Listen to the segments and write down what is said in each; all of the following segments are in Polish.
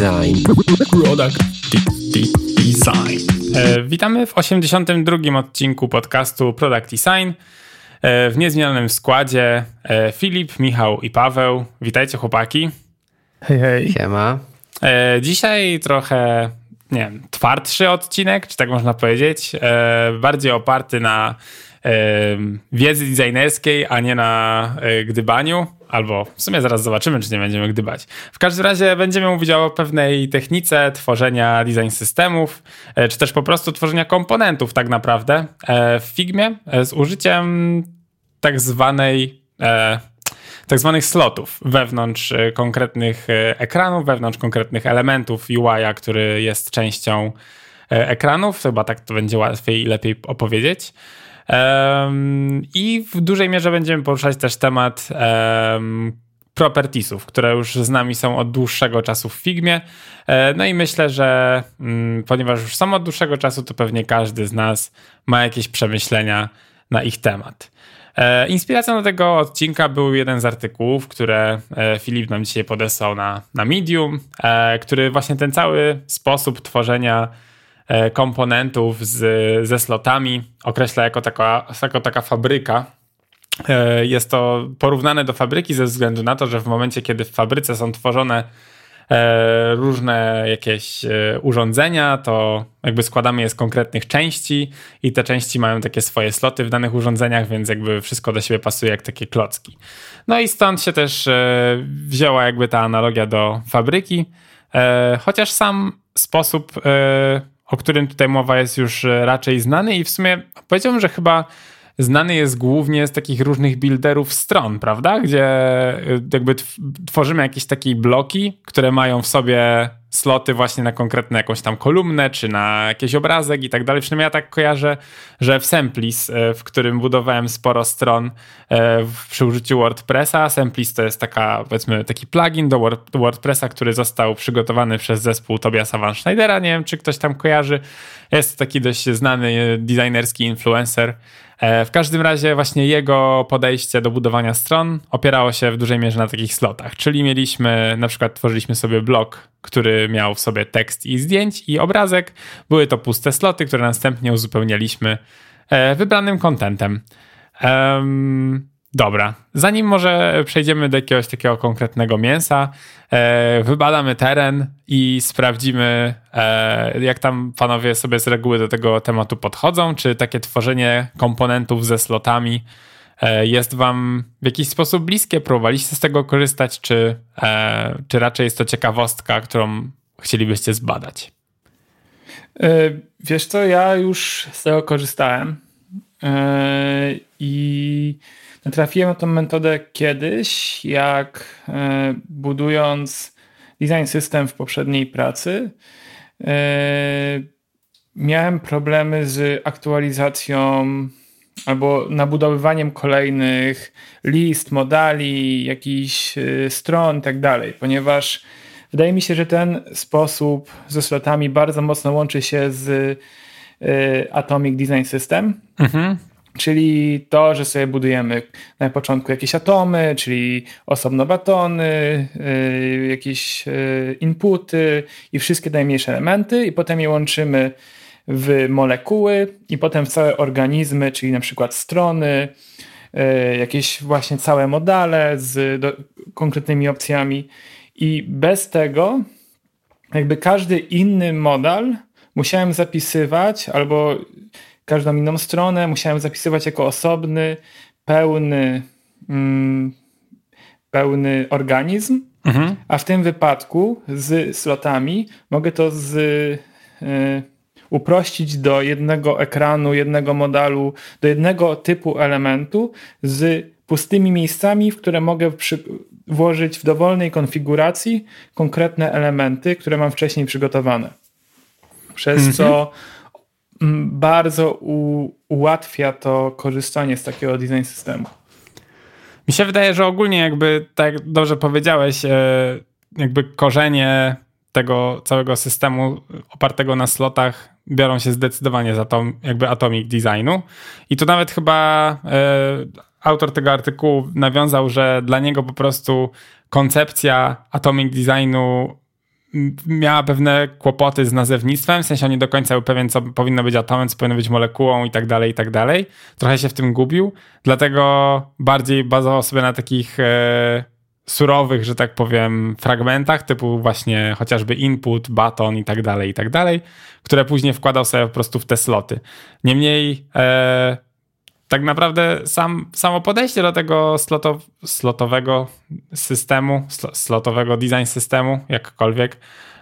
Design. Product Design. E, witamy w 82. odcinku podcastu Product Design. E, w niezmienionym składzie e, Filip, Michał i Paweł. Witajcie chłopaki. Hej, hej. Siema. Dzisiaj trochę, nie wiem, twardszy odcinek, czy tak można powiedzieć. Bardziej oparty na wiedzy designerskiej, a nie na gdybaniu albo w sumie zaraz zobaczymy, czy nie będziemy gdybać. W każdym razie będziemy mówić o pewnej technice tworzenia design systemów, e, czy też po prostu tworzenia komponentów tak naprawdę e, w Figmie e, z użyciem tak zwanej tak zwanych slotów wewnątrz konkretnych ekranów, wewnątrz konkretnych elementów UI, który jest częścią ekranów. Chyba tak to będzie łatwiej i lepiej opowiedzieć. I w dużej mierze będziemy poruszać też temat propertiesów, które już z nami są od dłuższego czasu w Figmie. E, no i myślę, że mm, ponieważ już są od dłuższego czasu, to pewnie każdy z nas ma jakieś przemyślenia na ich temat. E, inspiracją do tego odcinka był jeden z artykułów, które e, Filip nam dzisiaj podesłał na, na Medium, który właśnie ten cały sposób tworzenia komponentów z, ze slotami określa jako taka, jako taka fabryka. E, jest to porównane do fabryki ze względu na to, że w momencie, kiedy w fabryce są tworzone e, różne jakieś urządzenia, to jakby składamy je z konkretnych części i te części mają takie swoje sloty w danych urządzeniach, więc jakby wszystko do siebie pasuje jak takie klocki. No i stąd się też wzięła jakby ta analogia do fabryki, chociaż sam sposób o którym tutaj mowa jest już e, raczej znany i w sumie powiedziałbym, że chyba znany jest głównie z takich różnych builderów stron, prawda? Gdzie e, jakby tworzymy jakieś takie bloki, które mają w sobie sloty właśnie na konkretne jakąś tam kolumnę, czy na jakiś obrazek i tak dalej. Przynajmniej ja tak kojarzę, że w Semplis, e, w którym budowałem sporo stron e, przy użyciu WordPressa, Semplis to jest taka, powiedzmy, taki plugin do WordPressa, który został przygotowany przez zespół Tobiasa Van Schneidera. Nie wiem, czy ktoś tam kojarzy. Jest taki dość znany designerski influencer, w każdym razie właśnie jego podejście do budowania stron opierało się w dużej mierze na takich slotach, czyli mieliśmy, na przykład tworzyliśmy sobie blok, który miał w sobie tekst i zdjęć i obrazek. Były to puste sloty, które następnie uzupełnialiśmy e, wybranym kontentem. Dobra, zanim może przejdziemy do jakiegoś takiego konkretnego mięsa, e, wybadamy teren i sprawdzimy, e, jak tam panowie sobie z reguły do tego tematu podchodzą, czy takie tworzenie komponentów ze slotami e, jest wam w jakiś sposób bliskie, próbowaliście z tego korzystać, czy, e, czy raczej jest to ciekawostka, którą chcielibyście zbadać? E, wiesz co, ja już z tego korzystałem e, i Trafiłem na tę metodę kiedyś, jak e, budując design system w poprzedniej pracy, e, miałem problemy z aktualizacją albo nabudowywaniem kolejnych list, modali, jakichś e, stron i tak dalej, ponieważ wydaje mi się, że ten sposób ze slotami bardzo mocno łączy się z Atomic Design System. Mhm. Czyli to, że sobie budujemy na początku jakieś atomy, czyli osobno batony, yy, jakieś yy, inputy i wszystkie najmniejsze elementy, i potem je łączymy w molekuły, i potem w całe organizmy, czyli na przykład strony, yy, jakieś właśnie całe modale z konkretnymi opcjami. I bez tego, jakby każdy inny modal musiałem zapisywać albo każdą inną stronę musiałem zapisywać jako osobny, pełny, mm, pełny organizm, mhm. a w tym wypadku z slotami mogę to z, y, uprościć do jednego ekranu, jednego modelu, do jednego typu elementu z pustymi miejscami, w które mogę przy, włożyć w dowolnej konfiguracji konkretne elementy, które mam wcześniej przygotowane. Przez mhm. co bardzo u, ułatwia to korzystanie z takiego design systemu. Mi się wydaje, że ogólnie jakby, tak dobrze powiedziałeś, e, jakby korzenie tego całego systemu opartego na slotach biorą się zdecydowanie za to jakby atomic designu. I tu nawet chyba e, autor tego artykułu nawiązał, że dla niego po prostu koncepcja atomic designu miała pewne kłopoty z nazewnictwem, w sensie on nie do końca był pewien, co powinno być atomem, co powinno być molekułą i tak dalej, i tak dalej. Trochę się w tym gubił, dlatego bardziej bazował sobie na takich e, surowych, że tak powiem, fragmentach, typu właśnie chociażby input, button i tak dalej, i tak dalej, które później wkładał sobie po prostu w te sloty. Niemniej e, tak naprawdę sam, samo podejście do tego sloto, slotowego systemu, slotowego design systemu, jakkolwiek,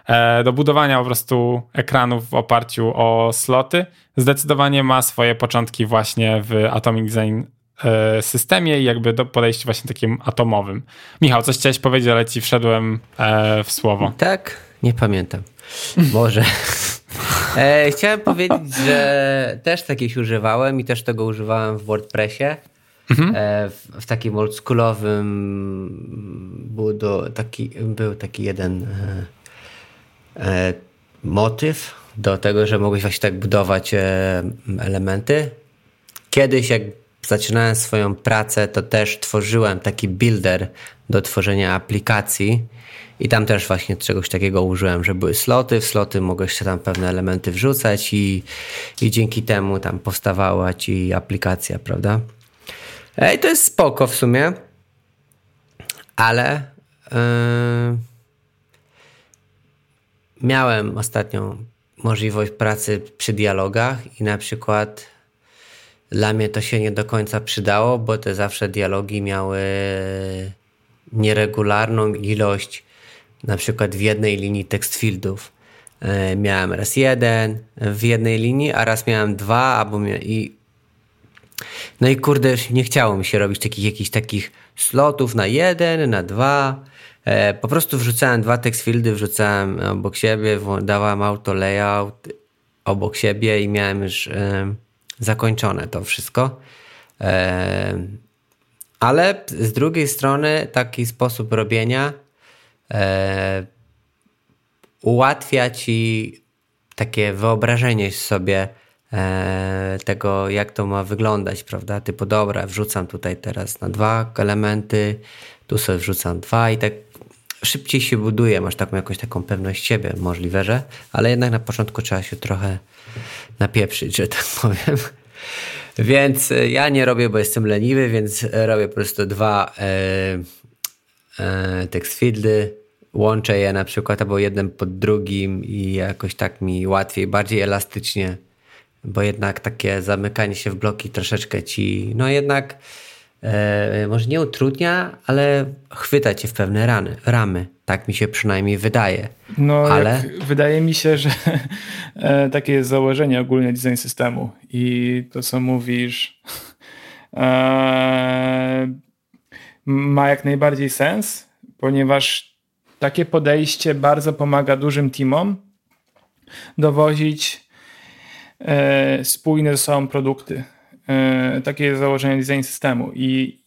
e, do budowania po prostu ekranów w oparciu o sloty, zdecydowanie ma swoje początki właśnie w Atomic Design e, systemie i jakby do podejściu właśnie takim atomowym. Michał, coś chciałeś powiedzieć, ale ci wszedłem e, w słowo. Tak, nie pamiętam. Może. E, chciałem powiedzieć, że też takich używałem i też tego używałem w WordPressie. Mhm. E, w, w, takim oldschoolowym był, do, taki, był taki jeden e, e, motyw do tego, że mogłeś właśnie tak budować e, elementy. Kiedyś jak zaczynałem swoją pracę, to też tworzyłem taki builder do tworzenia aplikacji. I tam też właśnie czegoś takiego użyłem, że były sloty, w sloty mogłeś się tam pewne elementy wrzucać i, i dzięki temu tam powstawała ci aplikacja, prawda? I to jest spoko w sumie, ale yy, miałem ostatnio możliwość pracy przy dialogach i na przykład dla mnie to się nie do końca przydało, bo te zawsze dialogi miały nieregularną ilość na przykład w jednej linii tekst fieldów. E, miałem raz jeden w jednej linii, a raz miałem dwa, albo mia i no i kurde, nie chciało mi się robić takich jakichś takich slotów na jeden, na dwa. E, po prostu wrzucałem dwa text fieldy, wrzucałem obok siebie, dawałem auto layout obok siebie i miałem już e, zakończone to wszystko. Ale z drugiej strony taki sposób robienia e, ułatwia ci takie wyobrażenie sobie e, tego, jak to ma wyglądać, prawda? Typu, dobra, wrzucam tutaj teraz na dwa elementy, tu sobie wrzucam dwa i tak szybciej się buduje, masz taką jakąś taką pewność siebie, możliwe, że, ale jednak na początku trzeba się trochę napieprzyć, że tak powiem. Więc e, ja nie robię, bo jestem leniwy, więc robię po prostu dwa e, e, text fieldy, łączę je na przykład albo jeden pod drugim i jakoś tak mi łatwiej, bardziej elastycznie, bo jednak takie zamykanie się w bloki troszeczkę ci, no jednak e, może nie utrudnia, ale chwyta cię w pewne rany, ramy. Tak mi się przynajmniej wydaje. No, ale... wydaje mi się, że e, takie jest założenie ogólnie design systemu i to, co mówisz, e, ma jak najbardziej sens, ponieważ takie podejście bardzo pomaga dużym teamom dowozić e, spójne ze sobą produkty. E, takie jest założenie design systemu i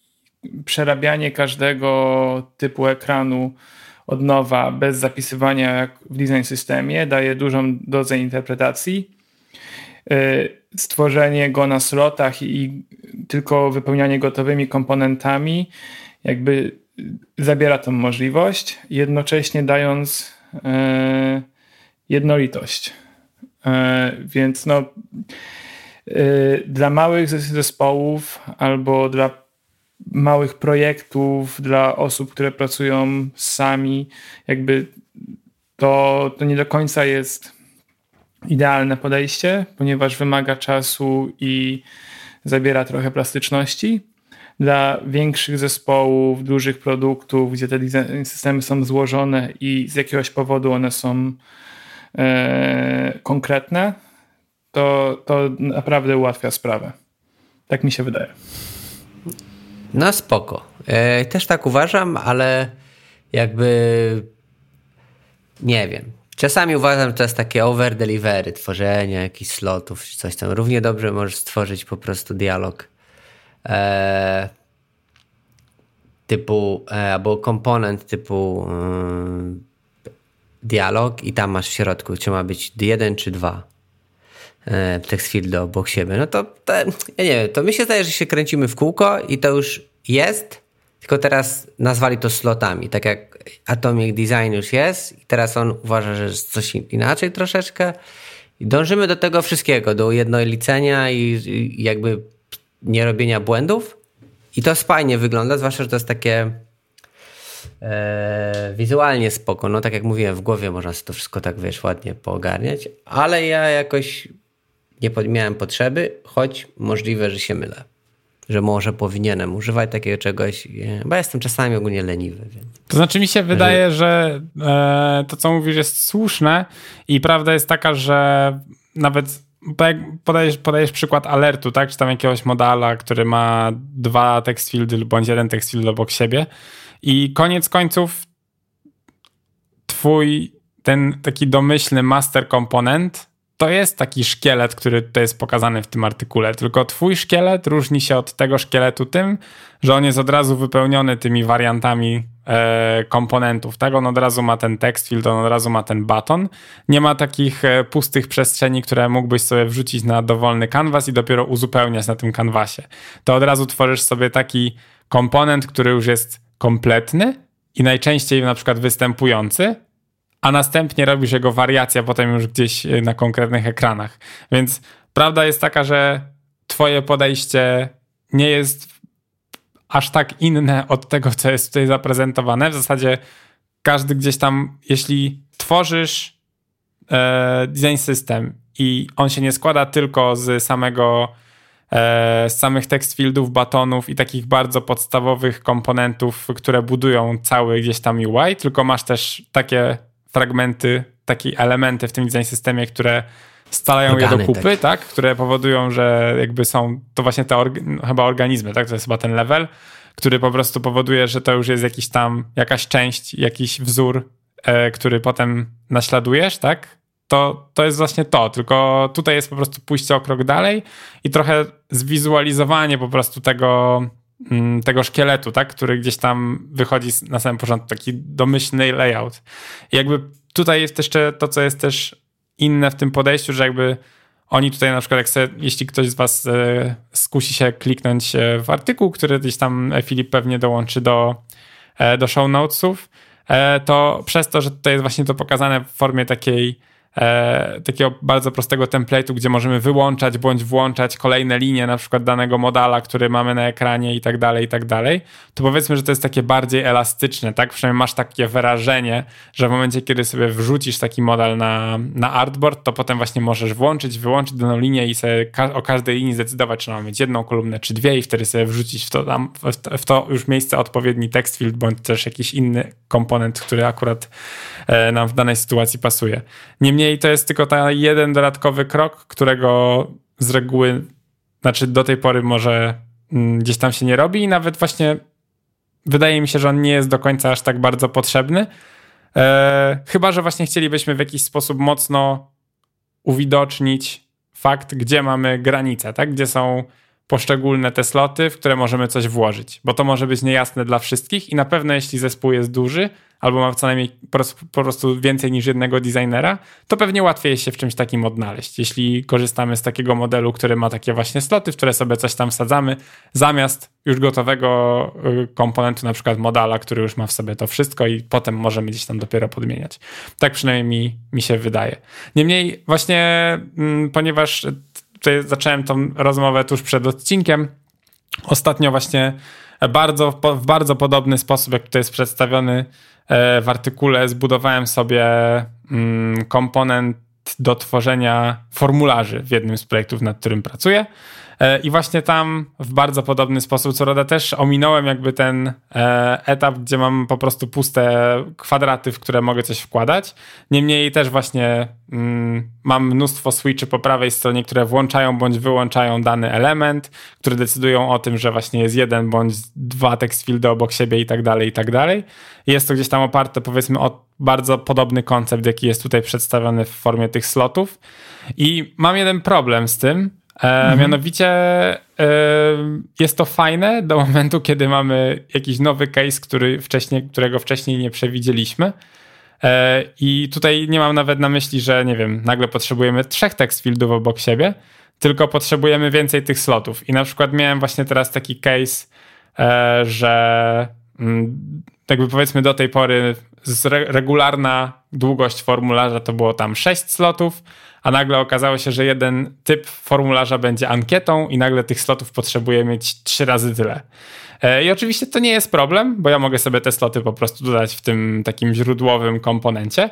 przerabianie każdego typu ekranu od nowa bez zapisywania w design systemie daje dużą dozę interpretacji. E, stworzenie go na slotach i tylko wypełnianie gotowymi komponentami jakby zabiera tą możliwość, jednocześnie dając e, jednolitość. Więc no, dla małych zespołów albo dla małych projektów, dla osób, które pracują sami, jakby to, to nie do końca jest idealne podejście, ponieważ wymaga czasu i zabiera trochę plastyczności. Dla większych zespołów, dużych produktów, gdzie te systemy są złożone i z jakiegoś powodu one są e, konkretne, to, to naprawdę ułatwia sprawę. Tak mi się wydaje. No spoko. E, też tak uważam, ale jakby nie wiem. Czasami uważam, że to jest takie over delivery, tworzenie jakichś slotów czy coś tam. Równie dobrze możesz stworzyć po prostu dialog e, typu, e, albo komponent typu e, dialog i tam masz w środku, czy ma być jeden czy dwa e, text field obok siebie. No to, to, ja nie wiem, to mi się zdaje, że się kręcimy w kółko i to już jest, tylko teraz nazwali to slotami, tak jak Atomic Design już jest i teraz on uważa, że jest coś inaczej troszeczkę. I dążymy do tego wszystkiego, do ujednolicenia i, i jakby nie robienia błędów. I to fajnie wygląda, zwłaszcza, że to jest takie e, wizualnie spoko, no tak jak mówiłem, w głowie można sobie to wszystko tak, wiesz, ładnie poogarniać, ale ja jakoś nie miałem potrzeby, choć możliwe, że się mylę że może powinienem używać takiego czegoś, bo jestem czasami ogólnie leniwy. Więc. To znaczy mi się wydaje, że e, to co mówisz jest słuszne i prawda jest taka, że nawet podajesz, podajesz przykład alertu, tak? Czy tam jakiegoś modala, który ma dwa text fieldy bądź jeden text field obok siebie i koniec końców twój ten taki domyślny master komponent to jest taki szkielet, który tutaj jest pokazany w tym artykule, tylko twój szkielet różni się od tego szkieletu tym, że on jest od razu wypełniony tymi wariantami e, komponentów, tak? On od razu ma ten text field, on od razu ma ten baton. Nie ma takich e, pustych przestrzeni, które mógłbyś sobie wrzucić na dowolny kanwas i dopiero uzupełniać na tym kanwasie. To od razu tworzysz sobie taki komponent, który już jest kompletny i najczęściej na przykład występujący, a następnie robisz jego wariację potem już gdzieś y, na konkretnych ekranach. Więc prawda jest taka, że twoje podejście nie jest aż tak inne od tego, co jest tutaj zaprezentowane. W zasadzie każdy gdzieś tam, jeśli tworzysz e, design system i on się nie składa tylko z samego e, z samych text fieldów, batonów i takich bardzo podstawowych komponentów, które budują cały gdzieś tam UI, tylko masz też takie fragmenty, takie elementy w tym design systemie, które stalają Organy, je do kupy, tak. tak. Które powodują, że jakby są, to właśnie te org no, chyba organizmy, tak? To jest chyba ten level, który po prostu powoduje, że to już jest jakiś tam, jakaś część, jakiś wzór, e, który potem naśladujesz, tak? To, to jest właśnie to, tylko tutaj jest po prostu pójście o krok dalej i trochę zwizualizowanie po prostu tego, tego szkieletu, tak, który gdzieś tam wychodzi na samym początku, taki domyślny layout. I jakby tutaj jest jeszcze to, co jest też inne w tym podejściu, że jakby oni tutaj na przykład, jak se, jeśli ktoś z was e, skusi się kliknąć e, w artykuł, który gdzieś tam e, Filip pewnie dołączy do, e, do show notesów, e, to przez to, że tutaj jest właśnie to pokazane w formie takiej e, takiego bardzo prostego template'u, gdzie możemy wyłączać bądź włączać kolejne linie na przykład danego modala, który mamy na ekranie i tak dalej, i tak dalej, to powiedzmy, że to jest takie bardziej elastyczne, tak? Przynajmniej masz takie wyrażenie, że w momencie, kiedy sobie wrzucisz taki model na, na artboard, to potem właśnie możesz włączyć, wyłączyć daną linię i sobie ka o każdej linii zdecydować, czy mamy mieć jedną kolumnę, czy dwie i wtedy sobie wrzucić w to, tam, w to już miejsce odpowiedni text field, bądź też jakiś inny komponent, który akurat e, nam w danej sytuacji pasuje. Niemniej Niemniej to jest tylko ten jeden dodatkowy krok, którego z reguły, znaczy do tej pory może mm, gdzieś tam się nie robi i nawet właśnie wydaje mi się, że on nie jest do końca aż tak bardzo potrzebny. E, chyba, że właśnie chcielibyśmy w jakiś sposób mocno uwidocznić fakt, gdzie mamy granice, tak? Gdzie są poszczególne te sloty, w które możemy coś włożyć, bo to może być niejasne dla wszystkich i na pewno jeśli zespół jest duży, albo ma co najmniej po prostu więcej niż jednego designera, to pewnie łatwiej się w czymś takim odnaleźć. Jeśli korzystamy z takiego modelu, który ma takie właśnie sloty, w które sobie coś tam wsadzamy, zamiast już gotowego y, komponentu, na przykład modala, który już ma w sobie to wszystko i potem możemy gdzieś tam dopiero podmieniać. Tak przynajmniej mi, mi się wydaje. Niemniej właśnie, mm, ponieważ tutaj zacząłem tą rozmowę tuż przed odcinkiem, ostatnio właśnie bardzo, w bardzo podobny sposób, jak tutaj jest przedstawiony e, w artykule, zbudowałem sobie mm, komponent do tworzenia formularzy w jednym z projektów, nad którym pracuję. E, I właśnie tam w bardzo podobny sposób, co roda też ominąłem jakby ten e, etap, gdzie mam po prostu puste kwadraty, w które mogę coś wkładać. Niemniej też właśnie mm, mam mnóstwo switchy po prawej stronie, które włączają bądź wyłączają dany element, które decydują o tym, że właśnie jest jeden bądź dwa text fieldy obok siebie i tak dalej, i tak dalej. Jest to gdzieś tam oparte powiedzmy o bardzo podobny koncept, jaki jest tutaj przedstawiony w formie tych slotów. I mam jeden problem z tym, mhm. Mianowicie e, jest to fajne do momentu, kiedy mamy jakiś nowy case, który wcześniej, którego wcześniej nie przewidzieliśmy. E, I tutaj nie mam nawet na myśli, że nie wiem, nagle potrzebujemy trzech text fieldów obok siebie, tylko potrzebujemy więcej tych slotów. I na przykład miałem właśnie teraz taki case że mm, jakby powiedzmy do tej pory regularna długość formularza to było tam 6 slotów, a nagle okazało się, że jeden typ formularza będzie ankietą i nagle tych slotów potrzebuje mieć trzy razy tyle. E, I oczywiście to nie jest problem, bo ja mogę sobie te sloty po prostu dodać w tym takim źródłowym komponencie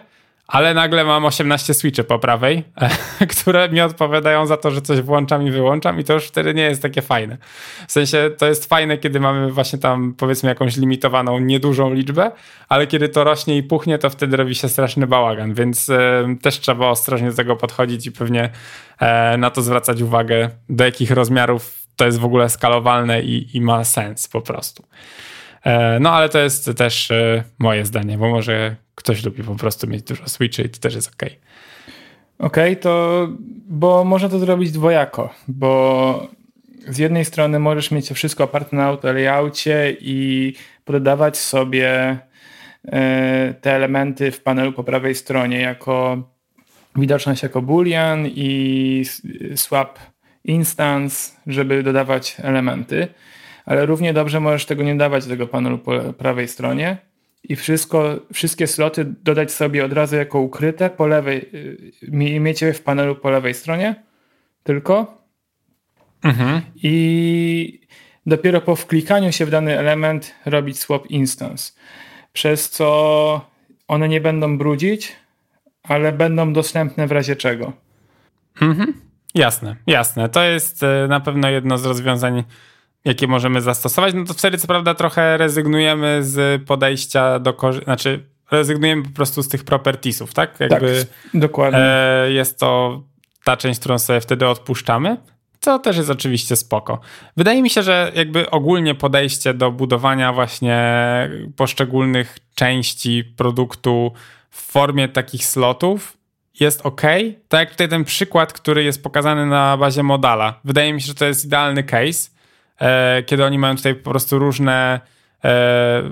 ale nagle mam 18 switchy po prawej, które mi odpowiadają za to, że coś włączam i wyłączam i to już wtedy nie jest takie fajne. W sensie to jest fajne, kiedy mamy właśnie tam powiedzmy jakąś limitowaną, niedużą liczbę, ale kiedy to rośnie i puchnie, to wtedy robi się straszny bałagan, więc e, też trzeba ostrożnie do tego podchodzić i pewnie e, na to zwracać uwagę, do jakich rozmiarów to jest w ogóle skalowalne i, i ma sens po prostu. E, no ale to jest też e, moje zdanie, bo może ktoś lubi po prostu mieć dużo switchy i to też jest ok. Okej, okay, to bo można to zrobić dwojako, bo z jednej strony możesz mieć wszystko oparte na autolayoutie i poddawać sobie e, te elementy w panelu po prawej stronie jako widoczność jako boolean i swap instance, żeby dodawać elementy ale równie dobrze możesz tego nie dawać do tego panelu po prawej stronie i wszystko, wszystkie sloty dodać sobie od razu jako ukryte po lewej, y, mieć je w panelu po lewej stronie tylko mhm. i dopiero po wklikaniu się w dany element robić swap instance, przez co one nie będą brudzić, ale będą dostępne w razie czego. Mhm. Jasne, jasne. To jest y, na pewno jedno z rozwiązań jakie możemy zastosować, no to wtedy co prawda trochę rezygnujemy z podejścia do korzy- znaczy rezygnujemy po prostu z tych propertiesów, tak? Jakby, tak, dokładnie. E, jest to ta część, którą sobie wtedy odpuszczamy, co też jest oczywiście spoko. Wydaje mi się, że jakby ogólnie podejście do budowania właśnie poszczególnych części produktu w formie takich slotów jest ok. Tak jak tutaj ten przykład, który jest pokazany na bazie modala. Wydaje mi się, że to jest idealny case kiedy oni mają tutaj po prostu różne e,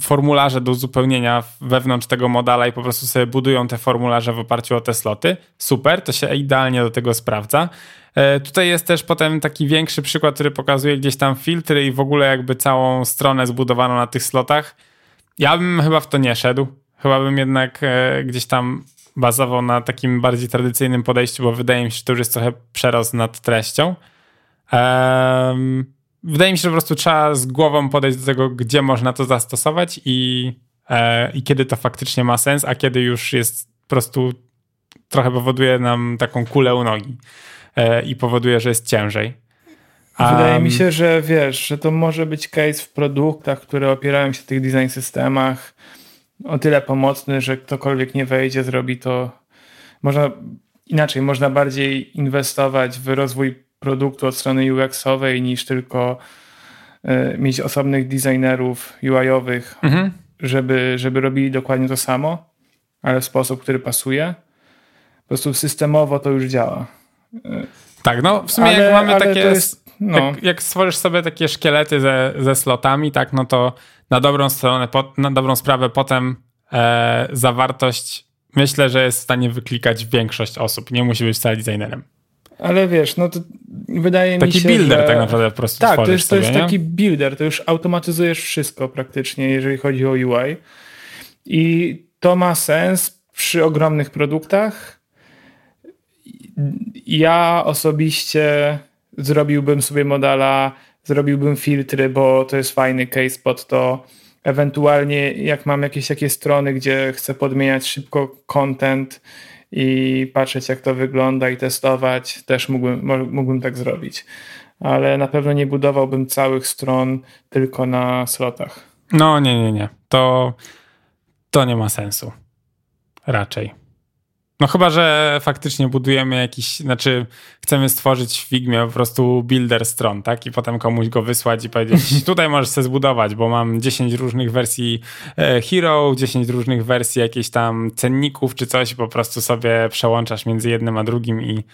formularze do uzupełnienia wewnątrz tego modala i po prostu sobie budują te formularze w oparciu o te sloty. Super, to się idealnie do tego sprawdza. E, tutaj jest też potem taki większy przykład, który pokazuje gdzieś tam filtry i w ogóle jakby całą stronę zbudowaną na tych slotach. Ja bym chyba w to nie szedł. Chyba bym jednak gdzieś tam bazował na takim bardziej tradycyjnym podejściu, bo wydaje mi się, że to już jest trochę przerost nad treścią. Um, wydaje mi się, że po prostu trzeba z głową podejść do tego, gdzie można to zastosować i, e, i kiedy to faktycznie ma sens, a kiedy już jest po prostu trochę powoduje nam taką kulę u nogi e, i powoduje, że jest ciężej. Wydaje um, mi się, że wiesz, że to może być case w produktach, które opierają się w tych design systemach o tyle pomocny, że ktokolwiek nie wejdzie, zrobi to. Można inaczej, można bardziej inwestować w rozwój produktu od strony UX-owej niż tylko y, mieć osobnych designerów UI-owych, mhm. żeby, żeby robili dokładnie to samo, ale w sposób, który pasuje. Po prostu systemowo to już działa. Tak, no w sumie ale, jak mamy takie. Jest, no. jak, jak, stworzysz sobie takie szkielety ze, ze slotami, tak, no to na dobrą stronę, na dobrą sprawę potem e, zawartość myślę, że jest w stanie wyklikać większość osób. Nie musi być wcale designerem. Ale wiesz, no to wydaje taki mi się. Taki builder że... tak naprawdę po prostu. Tak, to jest, to jest taki builder, to już automatyzujesz wszystko praktycznie, jeżeli chodzi o UI. I to ma sens przy ogromnych produktach. Ja osobiście zrobiłbym sobie modela, zrobiłbym filtry, bo to jest fajny case pod to. Ewentualnie, jak mam jakieś takie strony, gdzie chcę podmieniać szybko content i patrzeć, jak to wygląda i testować, też mógłbym, mógłbym tak zrobić. Ale na pewno nie budowałbym całych stron tylko na slotach. No, nie, nie, nie. To, to nie ma sensu. Raczej. No chyba, że faktycznie budujemy jakiś, znaczy chcemy stworzyć w Figmie po prostu builder stron, tak? I potem komuś go wysłać i powiedzieć, tutaj możesz sobie zbudować, bo mam 10 różnych wersji e, Hero, 10 różnych wersji jakichś tam cenników czy coś, po prostu sobie przełączasz między jednym a drugim i,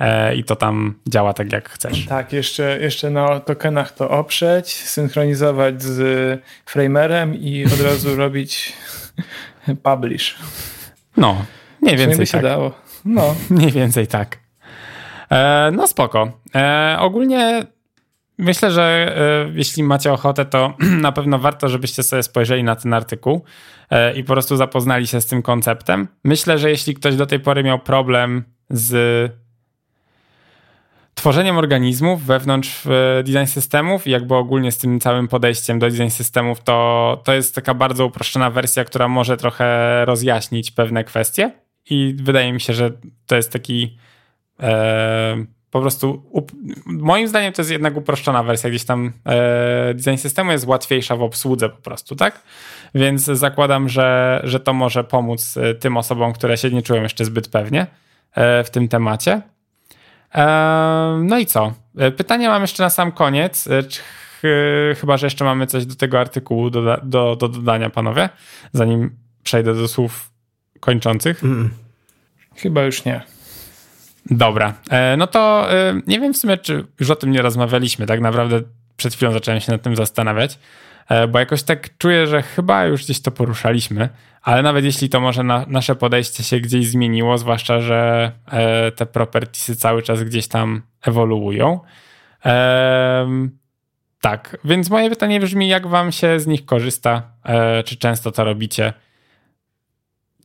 e, i to tam działa tak jak chcesz. Tak, jeszcze, jeszcze na tokenach to oprzeć, synchronizować z framerem i od razu robić publish. No, Mniej więcej tak. dało. No. Mniej więcej tak. E, no spoko. E, ogólnie myślę, że jeśli macie ochotę, to na pewno warto, żebyście sobie spojrzeli na ten artykuł i po prostu zapoznali się z tym konceptem. Myślę, że jeśli ktoś do tej pory miał problem z tworzeniem organizmów wewnątrz e, design systemów i jakby ogólnie z tym całym podejściem do design systemów, to, to jest taka bardzo uproszczona wersja, która może trochę rozjaśnić pewne kwestie i wydaje mi się, że to jest taki e, po prostu moim zdaniem to jest jednak uproszczona wersja, gdzieś tam e, design systemu jest łatwiejsza w obsłudze po prostu, tak? Więc zakładam, że, że to może pomóc e, tym osobom, które się nie czują jeszcze zbyt pewnie e, w tym temacie. No i co? E, pytanie mam jeszcze na sam koniec. E, chyba, że jeszcze mamy coś do tego artykułu do, do, do dodania, panowie, zanim przejdę do słów kończących. Mm. Chyba już nie. Dobra, e, no to nie wiem w sumie, czy już o tym nie rozmawialiśmy. Tak naprawdę przed chwilą zacząłem się nad tym zastanawiać. E, bo jakoś tak czuję, że chyba już gdzieś to poruszaliśmy, ale nawet jeśli to może na, nasze podejście się gdzieś zmieniło, zwłaszcza, że e, te propertiesy cały czas gdzieś tam ewoluują. E, tak, więc moje pytanie brzmi, jak wam się z nich korzysta? E, czy często to robicie?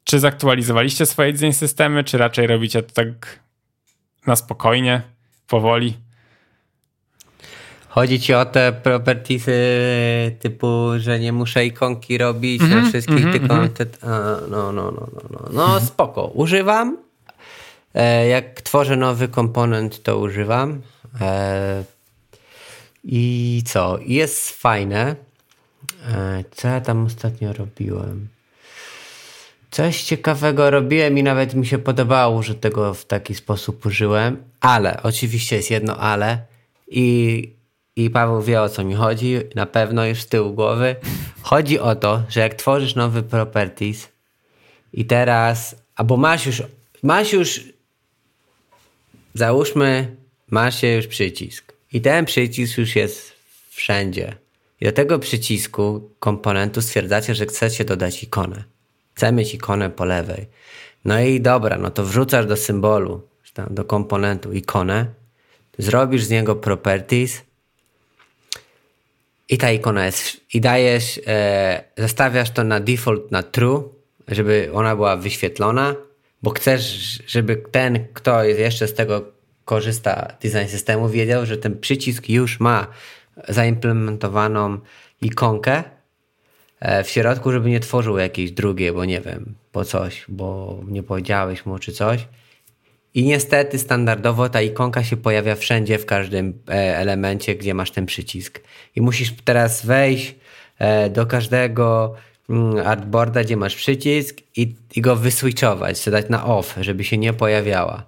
Czy zaktualizowaliście swoje design systemy, czy raczej robicie to tak na spokojnie, powoli? Chodzi ci o te propertiesy typu, że nie muszę ikonki robić mm -hmm, na wszystkich, mm -hmm, tylko mm -hmm. te, a, no, no, no, no, no, no spoko. Używam. E, jak tworzę nowy komponent, to używam. E, I co? Jest fajne. E, co ja tam ostatnio robiłem? Coś ciekawego robiłem i nawet mi się podobało, że tego w taki sposób użyłem, ale oczywiście jest jedno ale i i Paweł wie o co mi chodzi, na pewno już z tyłu głowy. Chodzi o to, że jak tworzysz nowy properties i teraz, albo masz już, masz już, załóżmy, masz już przycisk i ten przycisk już jest wszędzie. I do tego przycisku komponentu stwierdzacie, że chcecie dodać ikonę. Chcę mieć ikonę po lewej. No i dobra, no to wrzucasz do symbolu, do komponentu ikonę, zrobisz z niego properties, i ta ikona jest, i dajesz, e, zostawiasz to na default na true, żeby ona była wyświetlona, bo chcesz, żeby ten, kto jeszcze z tego korzysta design systemu, wiedział, że ten przycisk już ma zaimplementowaną ikonkę w środku, żeby nie tworzył jakiejś drugiej, bo nie wiem, po coś, bo nie powiedziałeś mu czy coś. I niestety standardowo ta ikonka się pojawia wszędzie, w każdym e, elemencie, gdzie masz ten przycisk. I musisz teraz wejść e, do każdego mm, artboarda, gdzie masz przycisk i, i go wyswitchować, dać na off, żeby się nie pojawiała.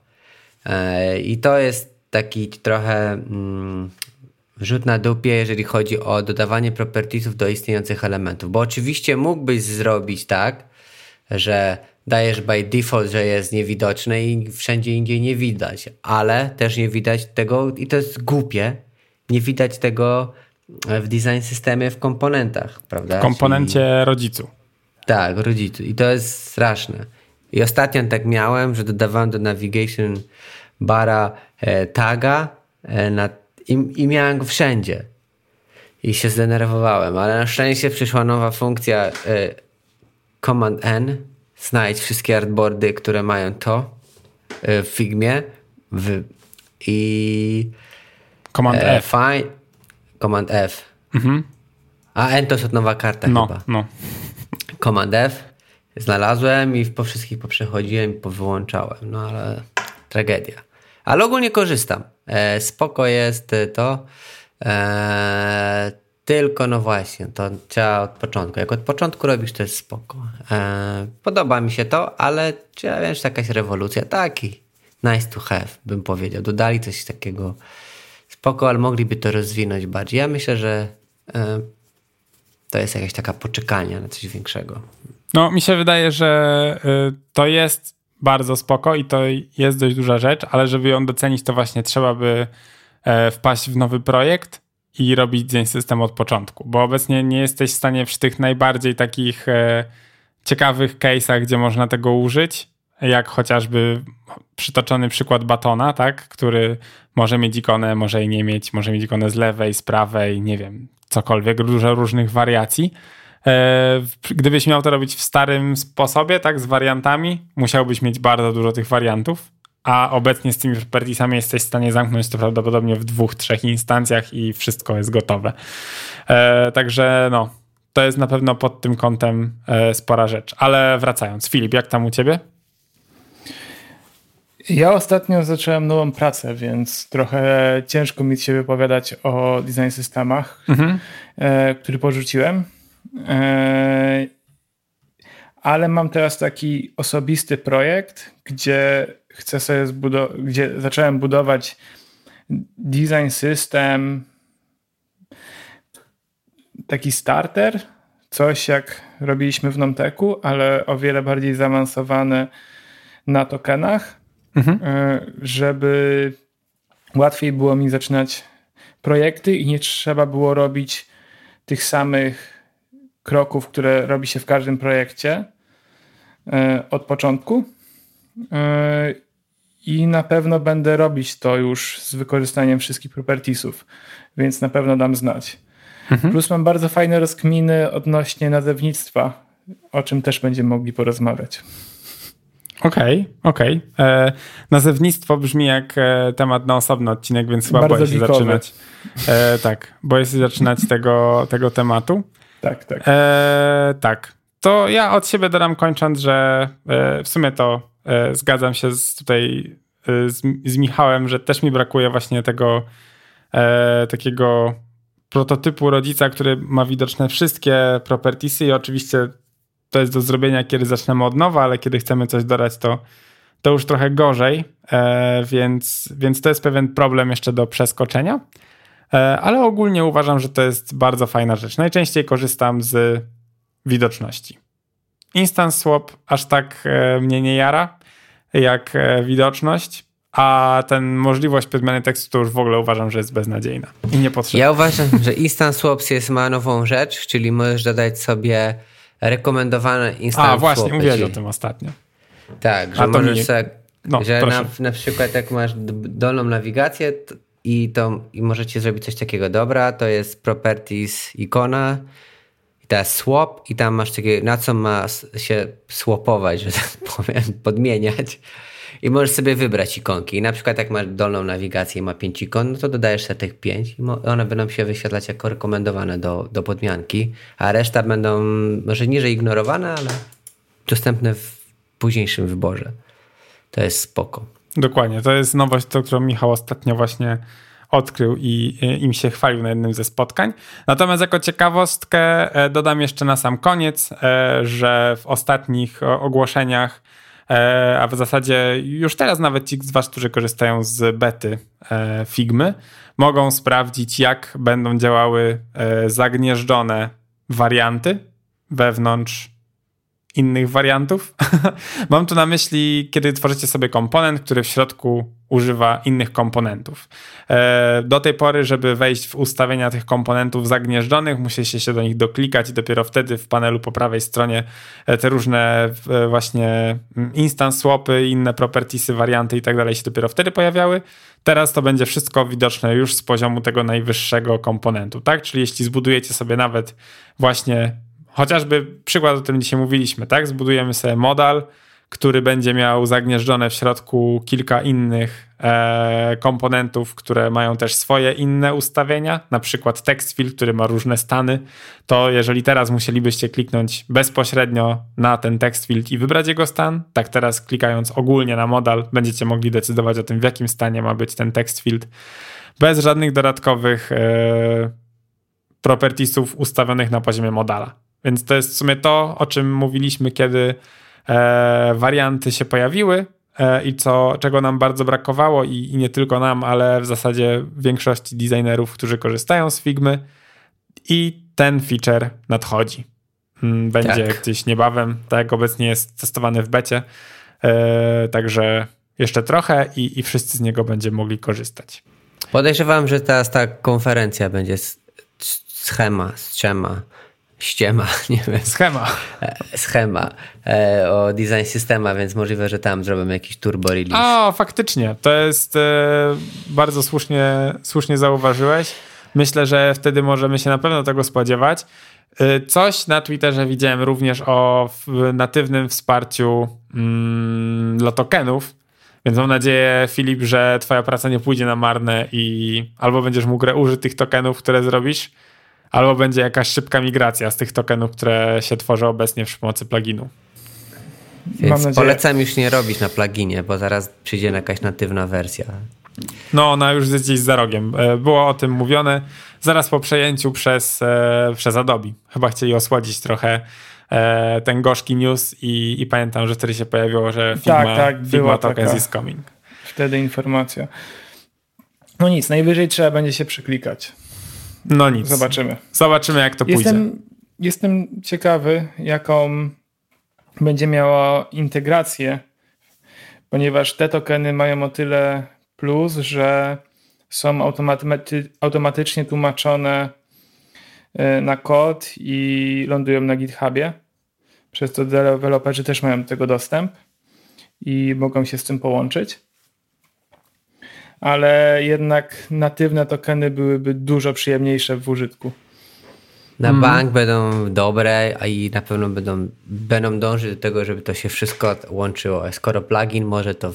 E, I to jest taki trochę mm, rzut na dupie, jeżeli chodzi o dodawanie propertiesów do istniejących elementów. Bo oczywiście mógłbyś zrobić tak, że dajesz by default, że jest niewidoczny i wszędzie indziej nie widać, ale też nie widać tego, i to jest głupie, nie widać tego w design systemie w komponentach, prawda? W komponencie Czyli... rodzicu. Tak, rodzicu. I to jest straszne. I ostatnio tak miałem, że dodawałem do navigation bara e, taga e, na, i, i miałem go wszędzie. I się zdenerwowałem, ale na szczęście przyszła nowa funkcja e, Command N, znajdź wszystkie artboardy, które mają to e, w Figmie w, i Command e, F. Find, Command F. Mhm. A N to jest nowa karta no, chyba. No. Command F znalazłem i po wszystkich poprzechodziłem i powyłączałem. No ale tragedia. Ale ogólnie korzystam. E, spoko jest to. E, tylko no właśnie, to trzeba od początku. Jak od początku robisz, to jest spoko. E, podoba mi się to, ale trzeba, wiesz, jakaś rewolucja, taki nice to have, bym powiedział. Dodali coś takiego spoko, ale mogliby to rozwinąć bardziej. Ja myślę, że e, to jest jakaś taka poczekalnia na coś większego. No, mi się wydaje, że y, to jest bardzo spoko i to jest dość duża rzecz, ale żeby ją docenić, to właśnie trzeba by e, wpaść w nowy projekt i robić dzień system od początku, bo obecnie nie jesteś w stanie przy tych najbardziej takich e, ciekawych case'ach, gdzie można tego użyć, jak chociażby przytoczony przykład batona, tak, który może mieć ikonę, może jej nie mieć, może mieć ikonę z lewej, z prawej, nie wiem, cokolwiek, dużo różnych wariacji. E, gdybyś miał to robić w starym sposobie, tak, z wariantami, musiałbyś mieć bardzo dużo tych wariantów, a obecnie z tymi propertiesami jesteś w stanie zamknąć to prawdopodobnie w dwóch, trzech instancjach i wszystko jest gotowe. E, także no, to jest na pewno pod tym kątem e, spora rzecz. Ale wracając, Filip, jak tam u ciebie? Ja ostatnio zacząłem nową pracę, więc trochę ciężko mi się wypowiadać o design systemach, mhm. który porzuciłem. E, ale mam teraz taki osobisty projekt, gdzie chcę sobie zbudować, gdzie zacząłem budować design system, taki starter, coś jak robiliśmy w Nomteku, ale o wiele bardziej zaawansowane na tokenach, mhm. E, żeby łatwiej było mi zaczynać projekty i nie trzeba było robić tych samych kroków, które robi się w każdym projekcie e, od początku. E, I na pewno będę robić to już z wykorzystaniem wszystkich propertiesów, więc na pewno dam znać. Mhm. Plus mam bardzo fajne rozkminy odnośnie nazewnictwa, o czym też będziemy mogli porozmawiać. Okej, okay, okej. Okay. E, nazewnictwo brzmi jak temat na osobny odcinek, więc chyba Bardzo boję się zaczynać. E, tak, boję się zaczynać tego, tego tematu. Tak, tak. E, tak. To ja od siebie dodam kończąc, że e, w sumie to e, zgadzam się z, tutaj z, z, Michałem, że też mi brakuje właśnie tego takiego prototypu rodzica, który ma widoczne wszystkie propertiesy i oczywiście to jest do zrobienia, kiedy zaczynamy od nowa, ale kiedy chcemy coś dodać, to, to już trochę gorzej, e, więc, więc to jest pewien problem jeszcze do przeskoczenia. E, ale ogólnie uważam, że to jest bardzo fajna rzecz. Najczęściej korzystam z widoczności. Instance swap aż tak e, mnie nie jara jak widoczność, a ten możliwość zmiany tekstu to już w ogóle uważam, że jest beznadziejna i niepotrzebna. Ja uważam, że Instant Swaps jest ma nową rzecz, czyli możesz dodać sobie rekomendowane Instant A właśnie, swapy, mówiłeś o tym ostatnio. Tak, że możesz nie... sobie, no, że na, na przykład jak masz dolną nawigację i, to, i możecie zrobić coś takiego, dobra, to jest properties ikona i teraz swap i tam masz takie, na co ma się swapować, że tak powiem, podmieniać i możesz sobie wybrać ikonki. I na przykład jak masz dolną nawigację i ma 5 ikon, no to dodajesz sobie tych 5 i one będą się wyświetlać jako rekomendowane do, do podmianki, a reszta będą może niżej ignorowane, ale dostępne w późniejszym wyborze. To jest spoko. Dokładnie, to jest nowość, to, którą Michał ostatnio właśnie odkrył i im się chwalił na jednym ze spotkań. Natomiast jako ciekawostkę e, dodam jeszcze na sam koniec, e, że w ostatnich ogłoszeniach E, a w zasadzie już teraz nawet ci z Was, którzy korzystają z bety e, Figmy, mogą sprawdzić, jak będą działały e, zagnieżdżone warianty wewnątrz innych wariantów. Mam tu na myśli, kiedy tworzycie sobie komponent, który w środku używa innych komponentów. E, do tej pory, żeby wejść w ustawienia tych komponentów zagnieżdżonych, musicie się do nich doklikać i dopiero wtedy w panelu po prawej stronie e, te różne e, właśnie mm, instance swapy, inne propertiesy, warianty i tak dalej się dopiero wtedy pojawiały. Teraz to będzie wszystko widoczne już z poziomu tego najwyższego komponentu, tak? Czyli jeśli zbudujecie sobie nawet właśnie Chociażby przykład, o którym dzisiaj mówiliśmy, tak? Zbudujemy sobie modal, który będzie miał zagnieżdżone w środku kilka innych e, komponentów, które mają też swoje inne ustawienia, na przykład text field, który ma różne stany, to jeżeli teraz musielibyście kliknąć bezpośrednio na ten text field i wybrać jego stan, tak teraz klikając ogólnie na modal będziecie mogli decydować o tym, w jakim stanie ma być ten text field, bez żadnych dodatkowych e, propertiesów ustawionych na poziomie modala. Więc to jest w sumie to, o czym mówiliśmy, kiedy e, warianty się pojawiły e, i co, czego nam bardzo brakowało i, i, nie tylko nam, ale w zasadzie większości designerów, którzy korzystają z Figmy. I ten feature nadchodzi. Mm, będzie tak. gdzieś niebawem, tak jak obecnie jest testowany w becie. E, także jeszcze trochę i, i wszyscy z niego będziemy mogli korzystać. Podejrzewam, że teraz ta konferencja będzie schema, schema ściema, nie wiem. Schema. E, schema e, o design systema, więc możliwe, że tam zrobimy jakiś turbo release. A, faktycznie. To jest e, bardzo słusznie, słusznie zauważyłeś. Myślę, że wtedy możemy się na pewno tego spodziewać. E, coś na Twitterze widziałem również o natywnym wsparciu mm, dla tokenów, więc mam nadzieję, Filip, że twoja praca nie pójdzie na marne i albo będziesz mógł użyć tych tokenów, które zrobisz, albo będzie jakaś szybka migracja z tych tokenów, które się tworzą obecnie przy pomocy pluginu. Więc polecam już nie robić na pluginie, bo zaraz przyjdzie jakaś natywna wersja. No, ona już jest gdzieś za rogiem. E, było o tym mówione zaraz po przejęciu przez, e, przez Adobe. Chyba chcieli osłodzić trochę e, ten gorzki news i, i pamiętam, że wtedy się pojawiło, że Figma, tak, tak, Figma Tokens is coming. Wtedy informacja. No nic, najwyżej trzeba będzie się przyklikać. No nic. Zobaczymy. Zobaczymy, jak to jestem, pójdzie. Jestem ciekawy, jaką będzie miała integrację, ponieważ te tokeny mają o tyle plus, że są automaty automatycznie tłumaczone e, na kod i lądują na GitHubie. Przez to deweloperzy też mają do tego dostęp i mogą się z tym połączyć. Ale jednak natywne tokeny byłyby dużo przyjemniejsze w użytku. Na mm. bank będą dobre, a i na pewno będą, będą dążyć do tego, żeby to się wszystko łączyło. Skoro plugin może, to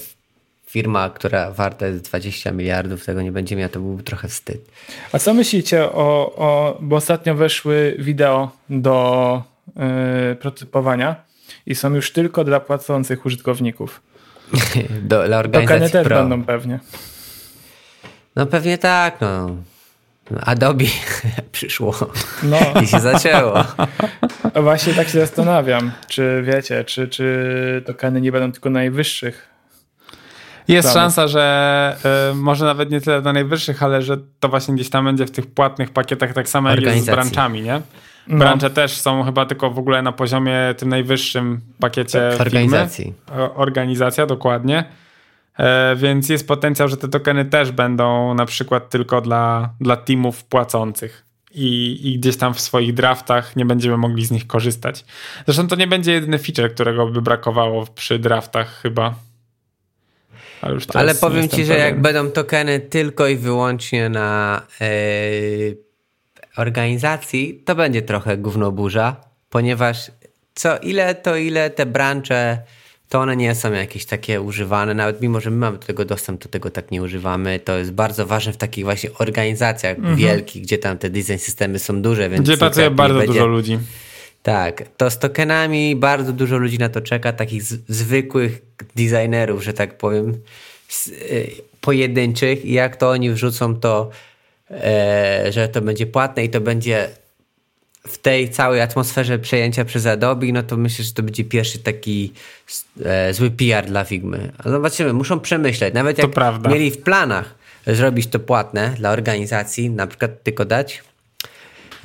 firma, która warta jest 20 miliardów, tego nie będzie miała, to byłby trochę wstyd. A co myślicie o, o bo ostatnio weszły wideo do yy, prototypowania i są już tylko dla płacących użytkowników. do, dla organizacji Tokeny też Pro. będą pewnie. No pewnie tak, no. Adobe przyszło no. i się zaczęło. Właśnie tak się zastanawiam, czy wiecie, czy, czy tokeny nie będą tylko najwyższych. Jest szansa, że y, może nawet nie tyle na najwyższych, ale że to właśnie gdzieś tam będzie w tych płatnych pakietach tak samo jak jest z branczami, nie? No. Brancze też są chyba tylko w ogóle na poziomie tym najwyższym pakiecie organizacji. Firmy. Organizacja, dokładnie. E, więc jest potencjał, że te tokeny też będą na przykład tylko dla, dla teamów płacących. I, I gdzieś tam w swoich draftach nie będziemy mogli z nich korzystać. Zresztą to nie będzie jedyny feature, którego by brakowało przy draftach chyba. Ale, Ale powiem ci, że jak będą tokeny tylko i wyłącznie na yy, organizacji, to będzie trochę gównoburza, ponieważ co ile to ile te brancze to one nie są jakieś takie używane, nawet mimo, że my mamy do tego dostęp, to tego tak nie używamy. To jest bardzo ważne w takich właśnie organizacjach mhm. wielkich, gdzie tam te design systemy są duże. Więc gdzie pracuje bardzo będzie... dużo ludzi. Tak, to z tokenami bardzo dużo ludzi na to czeka, takich zwykłych designerów, że tak powiem, y, pojedynczych i jak to oni wrzucą to, e, że to będzie płatne i to będzie w tej całej atmosferze przejęcia przez Adobe, no to myślę, że to będzie pierwszy taki e, zły PR dla Figmy. Zobaczymy, muszą przemyśleć. Nawet jak mieli w planach zrobić to płatne dla organizacji, na przykład tylko dać,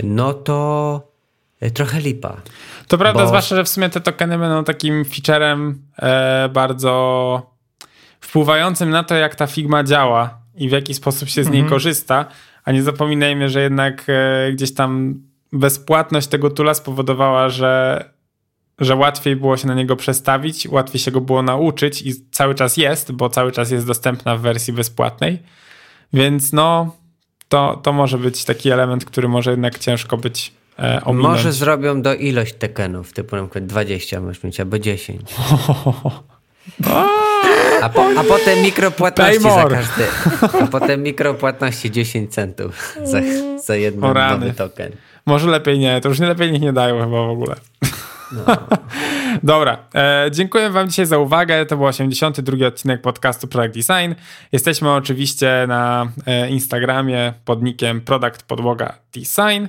no to e, trochę lipa. To prawda, bo... zwłaszcza, że w sumie te tokeny będą takim featurem e, bardzo wpływającym na to, jak ta Figma działa i w jaki sposób się z niej mhm. korzysta, a nie zapominajmy, że jednak e, gdzieś tam bezpłatność tego tula spowodowała, że, że łatwiej było się na niego przestawić, łatwiej się go było nauczyć i cały czas jest, bo cały czas jest dostępna w wersji bezpłatnej. Więc no, to, to może być taki element, który może jednak ciężko być e, ominąć. Może zrobią do ilość tekenów, typu na przykład 20 możesz mieć, albo 10. A, po, a potem mikropłatności za każdy. A potem mikropłatności 10 centów za, za jeden nowy token. Może lepiej nie, to już nie lepiej niech nie dają chyba w ogóle. No. Dobra, e, dziękuję Wam dzisiaj za uwagę. To był 82 odcinek podcastu Product Design. Jesteśmy oczywiście na e, Instagramie pod nickiem Product Podłoga Design.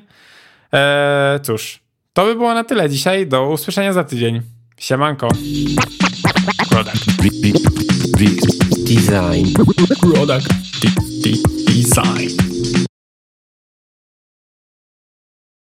E, cóż, to by było na tyle dzisiaj. Do usłyszenia za tydzień. Siemanko. Product. Design. Product. Design.